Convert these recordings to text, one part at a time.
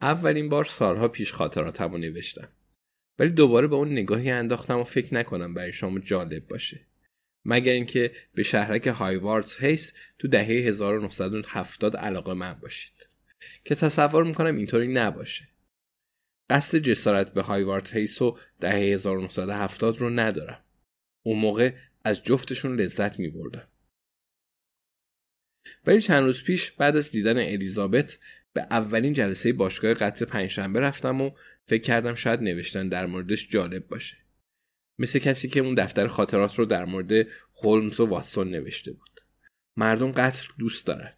اولین بار سالها پیش خاطراتم رو نوشتم. ولی دوباره به اون نگاهی انداختم و فکر نکنم برای شما جالب باشه. مگر اینکه به شهرک هایواردز هیس تو دهه 1970 علاقه من باشید. که تصور می‌کنم اینطوری نباشه. قصد جسارت به هایوارد هیس و دهه 1970 رو ندارم. اون موقع از جفتشون لذت می بردم. ولی چند روز پیش بعد از دیدن الیزابت به اولین جلسه باشگاه قتل پنجشنبه رفتم و فکر کردم شاید نوشتن در موردش جالب باشه. مثل کسی که اون دفتر خاطرات رو در مورد هولمز و واتسون نوشته بود. مردم قتل دوست دارن.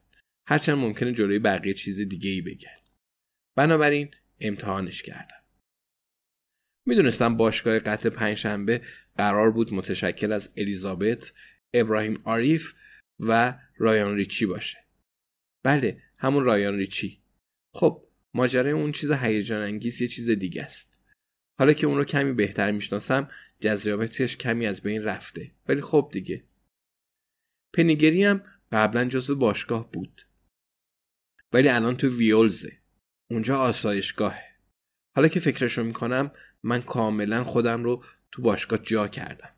هرچند ممکنه جلوی بقیه چیز دیگه ای بگن. بنابراین امتحانش کردم. می‌دونستم باشگاه قتل پنجشنبه قرار بود متشکل از الیزابت، ابراهیم آریف و رایان ریچی باشه. بله، همون رایان ریچی. خب، ماجرای اون چیز هیجان انگیز یه چیز دیگه است. حالا که اون رو کمی بهتر می‌شناسم، جذابیتش کمی از بین رفته. ولی خب دیگه. پنیگری هم قبلا جزو باشگاه بود. ولی الان تو ویولزه. اونجا آسایشگاهه. حالا که فکرشو می‌کنم من کاملا خودم رو تو باشگاه جا کردم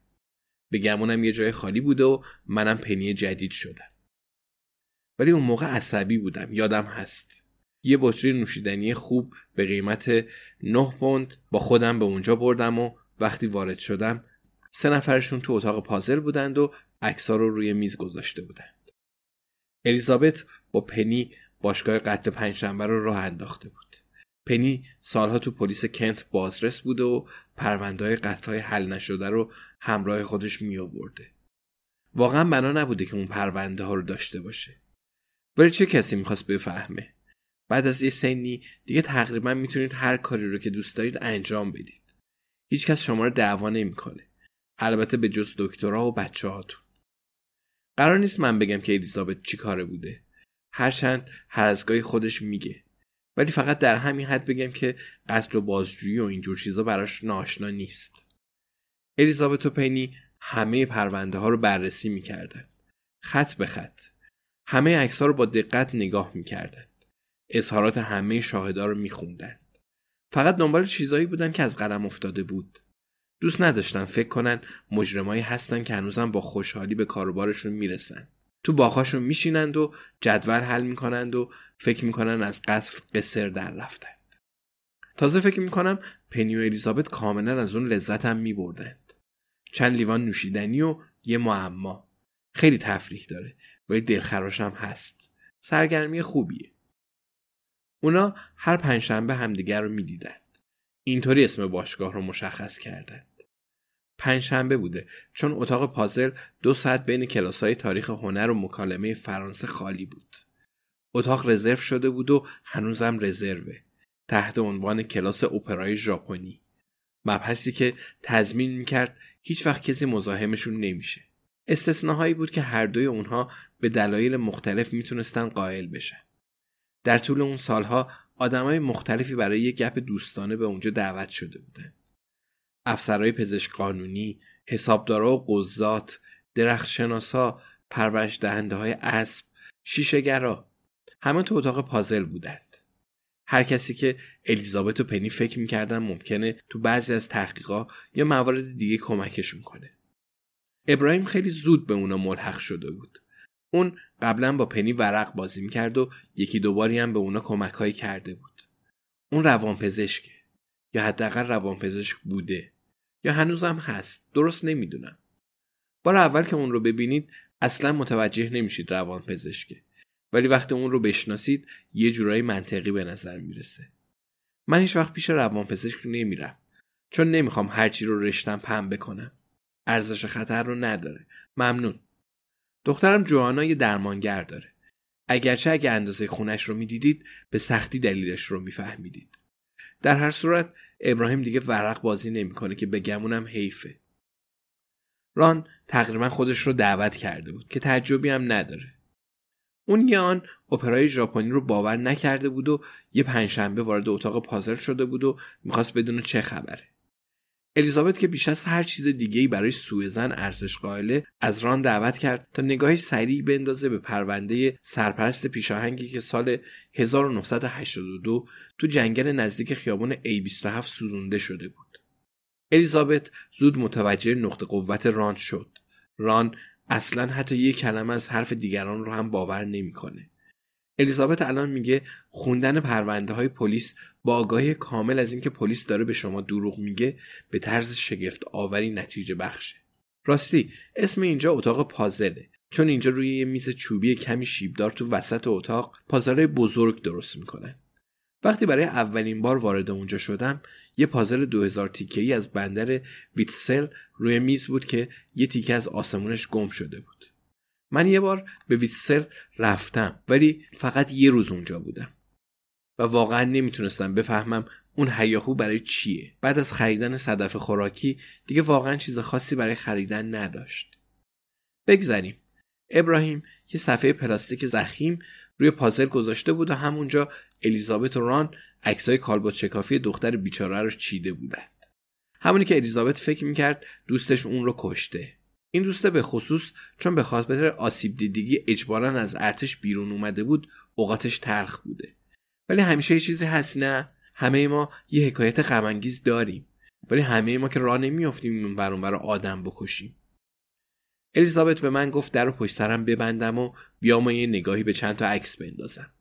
به گمونم یه جای خالی بوده و منم پنی جدید شدم ولی اون موقع عصبی بودم یادم هست یه بطری نوشیدنی خوب به قیمت 9 پوند با خودم به اونجا بردم و وقتی وارد شدم سه نفرشون تو اتاق پازل بودند و عکسا رو روی میز گذاشته بودند الیزابت با پنی باشگاه قتل پنجشنبه رو راه انداخته بود پنی سالها تو پلیس کنت بازرس بوده و پرونده های قتل های حل نشده رو همراه خودش می آورده. واقعا بنا نبوده که اون پرونده ها رو داشته باشه. ولی چه کسی می‌خواست بفهمه؟ بعد از یه سنی دیگه تقریبا می‌تونید هر کاری رو که دوست دارید انجام بدید. هیچکس شما رو دعوا نمی‌کنه. البته به جز دکترها و بچه هاتون. قرار نیست من بگم که الیزابت چی کاره بوده. هرچند هر از گاهی خودش میگه ولی فقط در همین حد بگم که قتل و بازجویی و اینجور چیزا براش ناشنا نیست الیزابت و پنی همه پرونده ها رو بررسی می‌کردن خط به خط همه عکس ها رو با دقت نگاه می‌کردند اظهارات همه شاهدا رو میخوندند فقط دنبال چیزایی بودن که از قلم افتاده بود. دوست نداشتن فکر کنن مجرمایی هستن که هنوزم با خوشحالی به کاروبارشون می‌رسن. تو باغهاشون میشینند و جدول حل می‌کنند و فکر می‌کنن از قصر قصر در رفتند. تازه فکر می‌کنم پنی و الیزابت کاملا از اون لذتم میبردند. چند لیوان نوشیدنی و یه معما. خیلی تفریح داره. ولی دلخراشم هست. سرگرمی خوبیه. اونا هر پنجشنبه همدیگر رو می‌دیدند. اینطوری اسم باشگاه رو مشخص کردند. پنجشنبه بوده چون اتاق پازل دو ساعت بین کلاسای تاریخ هنر و مکالمه فرانسه خالی بود. اتاق رزرو شده بود و هنوزم رزروه تحت عنوان کلاس اپرای ژاپنی. مبحثی که تضمین می‌کرد هیچ وقت کسی مزاحمشون نمیشه. استثناهایی بود که هر دوی اونها به دلایل مختلف می‌تونستن قائل بشن در طول اون سالها آدمای مختلفی برای یک گپ دوستانه به اونجا دعوت شده بودن افسرهای پزشک قانونی، حسابدارا و قضات، درختشناسا، پرورش دهنده های اسب، شیشهگرا همه تو اتاق پازل بودند. هر کسی که الیزابت و پنی فکر می‌کردن ممکنه تو بعضی از تحقیقا یا موارد دیگه کمکشون کنه. ابراهیم خیلی زود به اونا ملحق شده بود. اون قبلا با پنی ورق بازی می‌کرد و یکی دوباری هم به اونا کمکهایی کرده بود. اون روان پزشکه. یا حداقل روانپزشک بوده یا هنوزم هست درست نمی‌دونم بار اول که اون رو ببینید اصلا متوجه نمیشید روانپزشکه ولی وقتی اون رو بشناسید یه جورایی منطقی به نظر می‌رسه من هیچ وقت پیش روانپزشک نمیرم چون نمی‌خوام هرچی رو رشتم پم بکنم ارزش خطر رو نداره. ممنون. دخترم جوانا یه درمانگر داره. اگرچه اگه اندازه خونش رو می‌دیدید به سختی دلیلش رو میفهمیدید. در هر صورت ابراهیم دیگه ورق بازی نمی‌کنه که بگمونم حیفه. ران تقریبا خودش رو دعوت کرده بود که تعجبی هم نداره. اون یه آن اپرای ژاپنی رو باور نکرده بود و یه پنجشنبه وارد اتاق پازل شده بود و می‌خواست بدون چه خبره. الیزابت که بیش از هر چیز دیگه برای سوء زن ارزش قائله از ران دعوت کرد تا نگاهی سریع بندازه به پرونده سرپرست پیشاهنگی که سال 1982 تو جنگل نزدیک خیابان A27 سوزونده شده بود. الیزابت زود متوجه نقطه قوت ران شد. ران اصلا حتی یک کلمه از حرف دیگران رو هم باور نمی‌کنه. الیزابت الان میگه خوندن پرونده های پلیس با آگاهی کامل از اینکه پلیس داره به شما دروغ میگه به طرز شگفت آوری نتیجه بخشه. راستی اسم اینجا اتاق پازله. چون اینجا روی یه میز چوبی کمی شیبدار تو وسط اتاق پازلای بزرگ درست می‌کنن. وقتی برای اولین بار وارد اونجا شدم یه پازل 2000 تیکه ای از بندر ویتسل روی میز بود که یه تیکه از آسمونش گم شده بود. من یه بار به ویتسل رفتم ولی فقط یه روز اونجا بودم. و واقعا نمی‌تونستم بفهمم اون هیاهو برای چیه. بعد از خریدن صدف خوراکی دیگه واقعا چیز خاصی برای خریدن نداشت. بگذریم. ابراهیم یه صفحه پلاستیک زخیم روی پازل گذاشته بود و همونجا الیزابت و ران عکسای کالبد شکافی دختر بیچاره رو چیده بودند. همونی که الیزابت فکر می‌کرد دوستش اون رو کشته. این دوسته به خصوص چون به خاطر آسیب دیدگی اجبارا از ارتش بیرون اومده بود اوقاتش تلخ بوده. ولی همیشه یه چیزی هست نه؟ همه ما یه حکایت غمانگیز داریم. ولی همه ما که راه نمیافتیم این ور آدم بکشیم. الیزابت به من گفت در رو پشت سرم ببندم و بیام یه نگاهی به چند تا عکس بندازم.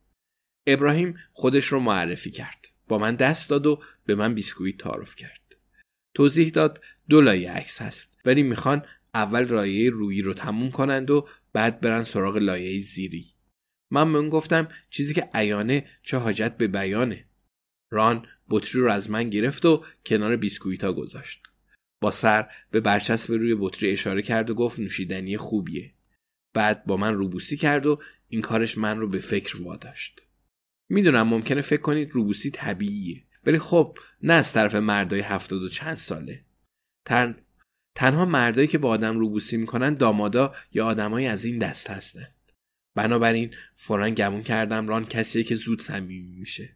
ابراهیم خودش رو معرفی کرد. با من دست داد و به من بیسکویت تعارف کرد. توضیح داد دو لایه عکس هست ولی می‌خوان اول لایه رویی رو تموم کنند و بعد برن سراغ لایه زیری. من به اون گفتم چیزی که عیانه چه حاجت به بیانه. ران بطری رو از من گرفت و کنار بیسکویتا گذاشت. با سر به برچسب روی بطری اشاره کرد و گفت نوشیدنی خوبیه. بعد با من روبوسی کرد و این کارش من رو به فکر واداشت. می‌دونم ممکنه فکر کنید روبوسی طبیعیه ولی خب نه از طرف مردای هفتاد و چند ساله. تن... تنها مردایی که با آدم روبوسی می‌کنن دامادا یا آدمایی از این دست هستن. بنابراین فورا گمون کردم ران کسیه که زود صمیمی میشه.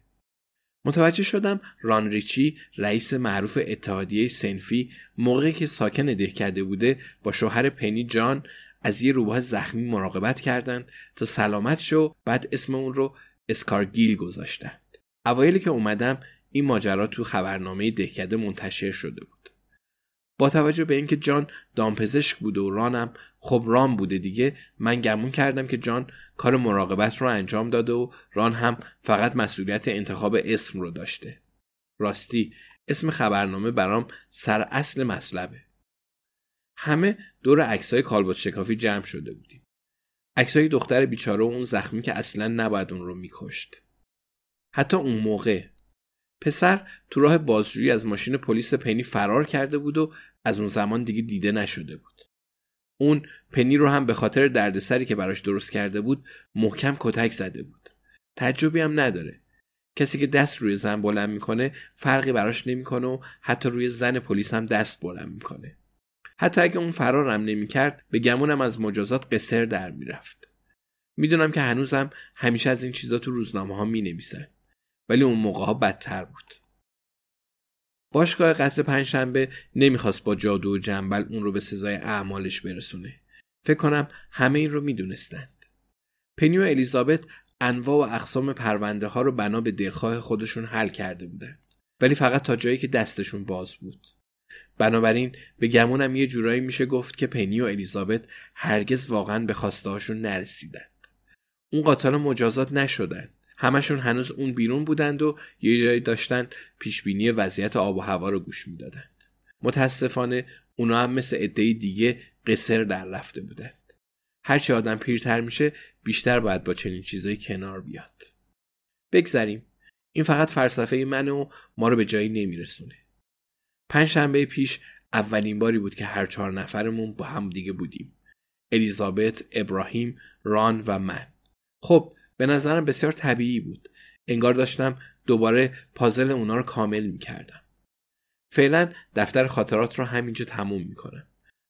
متوجه شدم ران ریچی رئیس معروف اتحادیه سنفی موقعی که ساکن کرده بوده با شوهر پنی جان از یه روباه زخمی مراقبت کردند تا سلامت شو بعد اسم اون رو اسکارگیل گذاشتند. اوایلی که اومدم این ماجرا تو خبرنامه دهکده منتشر شده بود. با توجه به اینکه جان دامپزشک بوده و رانم خب ران بوده دیگه من گمون کردم که جان کار مراقبت رو انجام داده و ران هم فقط مسئولیت انتخاب اسم رو داشته. راستی اسم خبرنامه برام سر اصل مطلبه. همه دور عکسای کالبد شکافی جمع شده بودیم. عکسای دختر بیچاره و اون زخمی که اصلا نباید اون رو میکشت. حتی اون موقع پسر تو راه بازجویی از ماشین پلیس پنی فرار کرده بود و از اون زمان دیگه دیده نشده بود. اون پنی رو هم به خاطر دردسری که براش درست کرده بود محکم کتک زده بود. تجربی هم نداره. کسی که دست روی زن بلند می‌کنه فرقی براش نمی‌کنه و حتی روی زن پلیس هم دست بلند می‌کنه. حتی اگه اون فرارم نمی‌کرد به گمونم از مجازات قصر در می‌رفت. می‌دونم که هنوزم همیشه از این چیزا تو روزنامه ها می نویسن. ولی اون موقع ها بدتر بود. باشگاه قتل پنجشنبه نمی‌خواست با جادو و جنبل اون رو به سزای اعمالش برسونه. فکر کنم همه این رو می‌دونستند. پنی و الیزابت انواع و اقسام پرونده ها رو بنا به دلخواه خودشون حل کرده بودند. ولی فقط تا جایی که دستشون باز بود. بنابراین به گمونم یه جورایی میشه گفت که پنی و الیزابت هرگز واقعا به خواسته هاشون نرسیدند. اون قاتل مجازات نشدند. همشون هنوز اون بیرون بودند و یه جایی داشتن پیشبینی وضعیت آب و هوا رو گوش می‌دادند. متاسفانه اونا هم مثل عده دیگه قصر در رفته بودند. هرچی آدم پیرتر میشه بیشتر باید با چنین چیزایی کنار بیاد. بگذریم. این فقط فلسفه من و ما رو به جایی نمیرسونه. پنج شنبه پیش اولین باری بود که هر چهار نفرمون با هم دیگه بودیم. الیزابت، ابراهیم، ران و من. خب به نظرم بسیار طبیعی بود. انگار داشتم دوباره پازل اونا رو کامل می‌کردم. فعلا دفتر خاطرات رو همینجا تموم می‌کنم.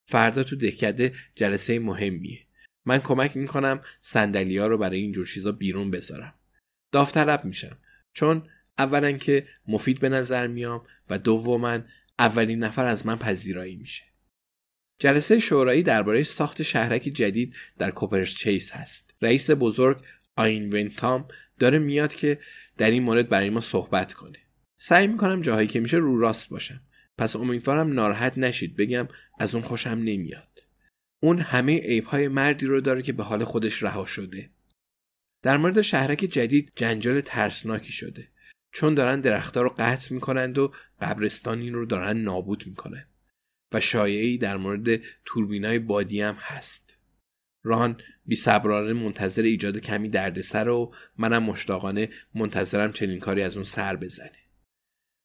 فردا تو دهکده جلسه مهمیه. من کمک می‌کنم سندلیا رو برای اینجور چیزا بیرون بذارم. داوطلب میشم. چون اولا که مفید به نظر میام و دوما اولین نفر از من پذیرایی میشه. جلسه شورایی درباره ساخت شهرک جدید در کوپرس چیس هست. رئیس بزرگ آین ونتام داره میاد که در این مورد برای ما صحبت کنه. سعی می‌کنم جاهایی که میشه رو راست باشم. پس امیدوارم ناراحت نشید. بگم از اون خوشم نمیاد. اون همه عیبهای مردی رو داره که به حال خودش رها شده. در مورد شهرک جدید جنجال ترسناکی شده. چون دارن درختها رو قطع می‌کنند و قبرستانی رو دارن نابود می‌کنند. و شایعی در مورد توربینای بادی هم هست. ران بی صبرانه منتظر ایجاد کمی دردسر و منم مشتاقانه منتظرم چنین کاری از اون سر بزنه.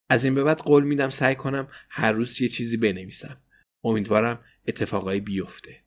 از این به بعد قول میدم سعی کنم هر روز یه چیزی بنویسم. امیدوارم اتفاقایی بیفته.